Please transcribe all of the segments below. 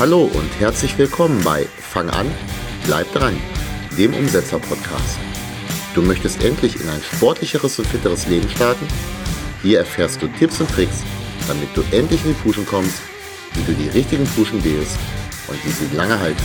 Hallo und herzlich willkommen bei Fang an, bleib dran, dem Umsetzer-Podcast. Du möchtest endlich in ein sportlicheres und fitteres Leben starten? Hier erfährst du Tipps und Tricks, damit du endlich in die Puschen kommst, wie du die richtigen Puschen wählst und wie sie lange halten.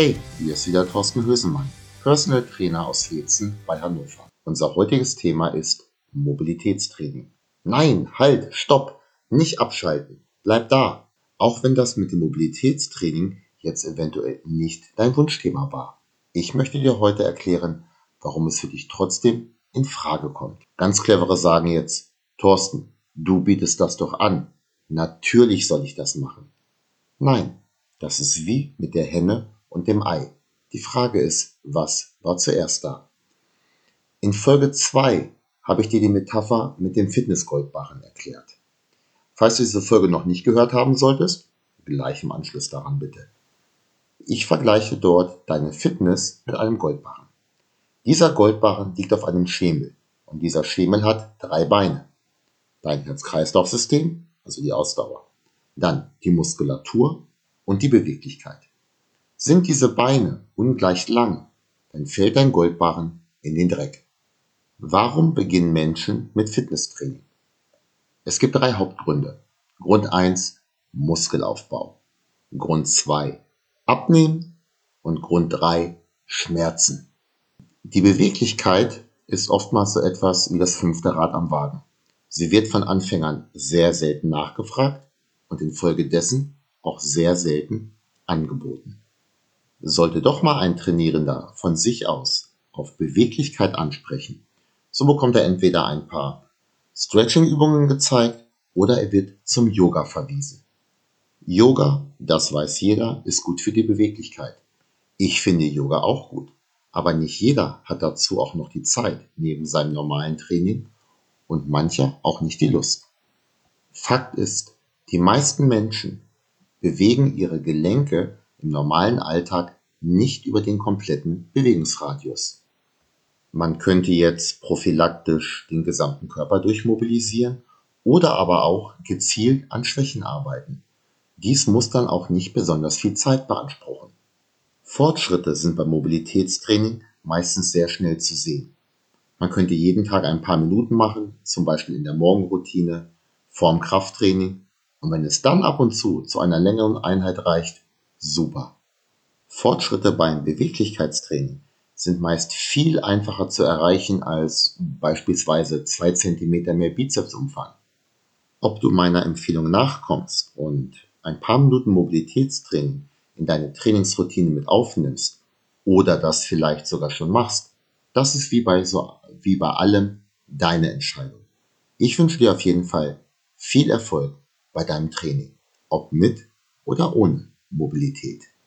Hey, hier ist wieder Thorsten Hösemann, Personal Trainer aus Hetzen bei Hannover. Unser heutiges Thema ist Mobilitätstraining. Nein, halt, stopp, nicht abschalten, bleib da. Auch wenn das mit dem Mobilitätstraining jetzt eventuell nicht dein Wunschthema war. Ich möchte dir heute erklären, warum es für dich trotzdem in Frage kommt. Ganz clevere sagen jetzt, Thorsten, du bietest das doch an. Natürlich soll ich das machen. Nein, das ist wie mit der Henne und dem Ei. Die Frage ist, was war zuerst da? In Folge 2 habe ich dir die Metapher mit dem Fitnessgoldbarren erklärt. Falls du diese Folge noch nicht gehört haben solltest, gleich im Anschluss daran bitte. Ich vergleiche dort deine Fitness mit einem Goldbarren. Dieser Goldbarren liegt auf einem Schemel und dieser Schemel hat drei Beine. Dein Herz-Kreislauf-System, also die Ausdauer, dann die Muskulatur und die Beweglichkeit. Sind diese Beine ungleich lang, dann fällt dein Goldbarren in den Dreck. Warum beginnen Menschen mit Fitnesstraining? Es gibt drei Hauptgründe. Grund 1 Muskelaufbau. Grund 2 Abnehmen und Grund 3 Schmerzen. Die Beweglichkeit ist oftmals so etwas wie das fünfte Rad am Wagen. Sie wird von Anfängern sehr selten nachgefragt und infolgedessen auch sehr selten angeboten. Sollte doch mal ein Trainierender von sich aus auf Beweglichkeit ansprechen, so bekommt er entweder ein paar Stretching-Übungen gezeigt oder er wird zum Yoga verwiesen. Yoga, das weiß jeder, ist gut für die Beweglichkeit. Ich finde Yoga auch gut, aber nicht jeder hat dazu auch noch die Zeit neben seinem normalen Training und mancher auch nicht die Lust. Fakt ist, die meisten Menschen bewegen ihre Gelenke im normalen Alltag nicht über den kompletten Bewegungsradius. Man könnte jetzt prophylaktisch den gesamten Körper durchmobilisieren oder aber auch gezielt an Schwächen arbeiten. Dies muss dann auch nicht besonders viel Zeit beanspruchen. Fortschritte sind beim Mobilitätstraining meistens sehr schnell zu sehen. Man könnte jeden Tag ein paar Minuten machen, zum Beispiel in der Morgenroutine, vorm Krafttraining. Und wenn es dann ab und zu zu einer längeren Einheit reicht, super. Fortschritte beim Beweglichkeitstraining sind meist viel einfacher zu erreichen als beispielsweise zwei Zentimeter mehr Bizepsumfang. Ob du meiner Empfehlung nachkommst und ein paar Minuten Mobilitätstraining in deine Trainingsroutine mit aufnimmst oder das vielleicht sogar schon machst, das ist wie bei so wie bei allem deine Entscheidung. Ich wünsche dir auf jeden Fall viel Erfolg bei deinem Training, ob mit oder ohne Mobilität.